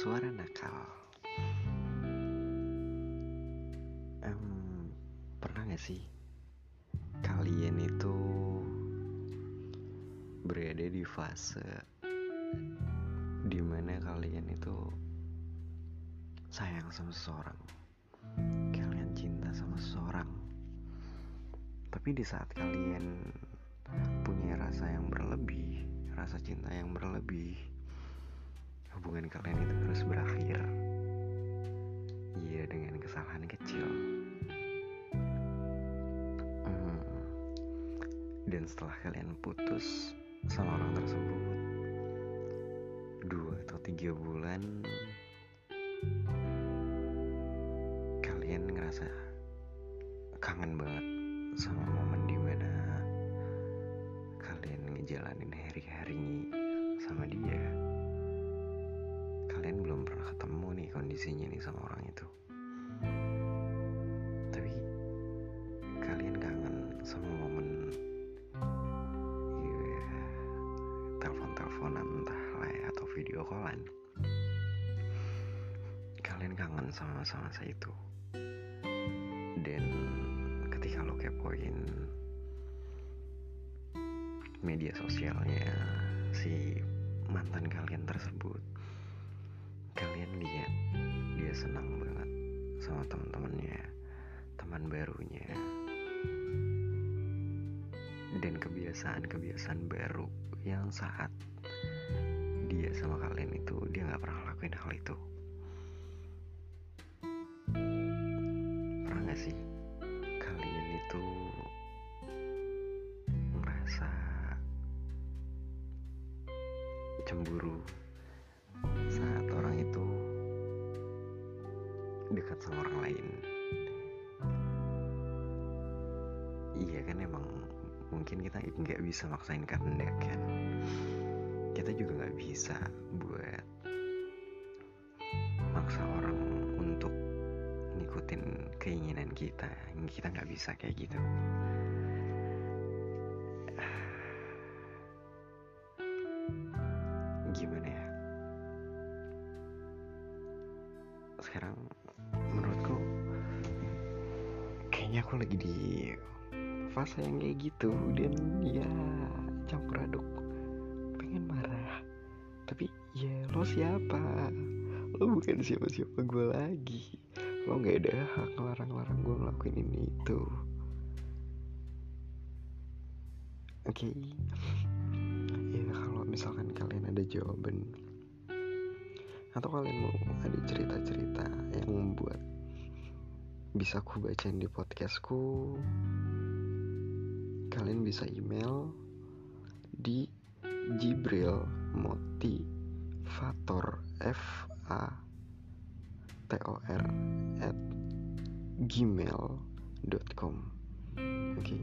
suara nakal. Um, pernah gak sih kalian itu berada di fase di mana kalian itu sayang sama seseorang, kalian cinta sama seseorang, tapi di saat kalian punya rasa yang berlebih, rasa cinta yang berlebih kalian itu terus berakhir iya dengan kesalahan kecil hmm. dan setelah kalian putus sama orang tersebut dua atau tiga bulan kalian ngerasa kangen banget sama momen di mana kalian ngejalanin nih sama orang itu. Tapi kalian kangen sama momen ya, telepon-teleponan entah lah ya, atau video callan. Kalian kangen sama masa-masa itu. Dan ketika lo kepoin media sosialnya si mantan kalian tersebut kalian lihat dia senang banget sama teman-temannya teman barunya. Dan kebiasaan-kebiasaan baru yang saat dia sama kalian itu dia nggak pernah lakuin hal itu. Pernah gak sih kalian itu merasa cemburu dekat sama orang lain. Iya kan emang mungkin kita nggak bisa maksain kehendak kan kita juga nggak bisa buat maksa orang untuk ngikutin keinginan kita. Kita nggak bisa kayak gitu. Gimana ya sekarang menurutku kayaknya aku lagi di fase yang kayak gitu dan ya campur aduk. Pengen marah tapi ya lo siapa? Lo bukan siapa-siapa gue lagi. Lo nggak ada hak ngelarang-larang gue ngelakuin ini itu. Oke. Okay. ya kalau misalkan kalian ada jawaban atau kalian mau ada cerita-cerita yang membuat bisa aku bacain di podcastku kalian bisa email di Jibril Motivator F A T O R at gmail.com oke okay.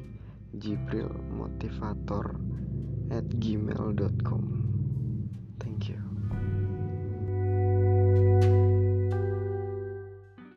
Jibril Motivator at gmail.com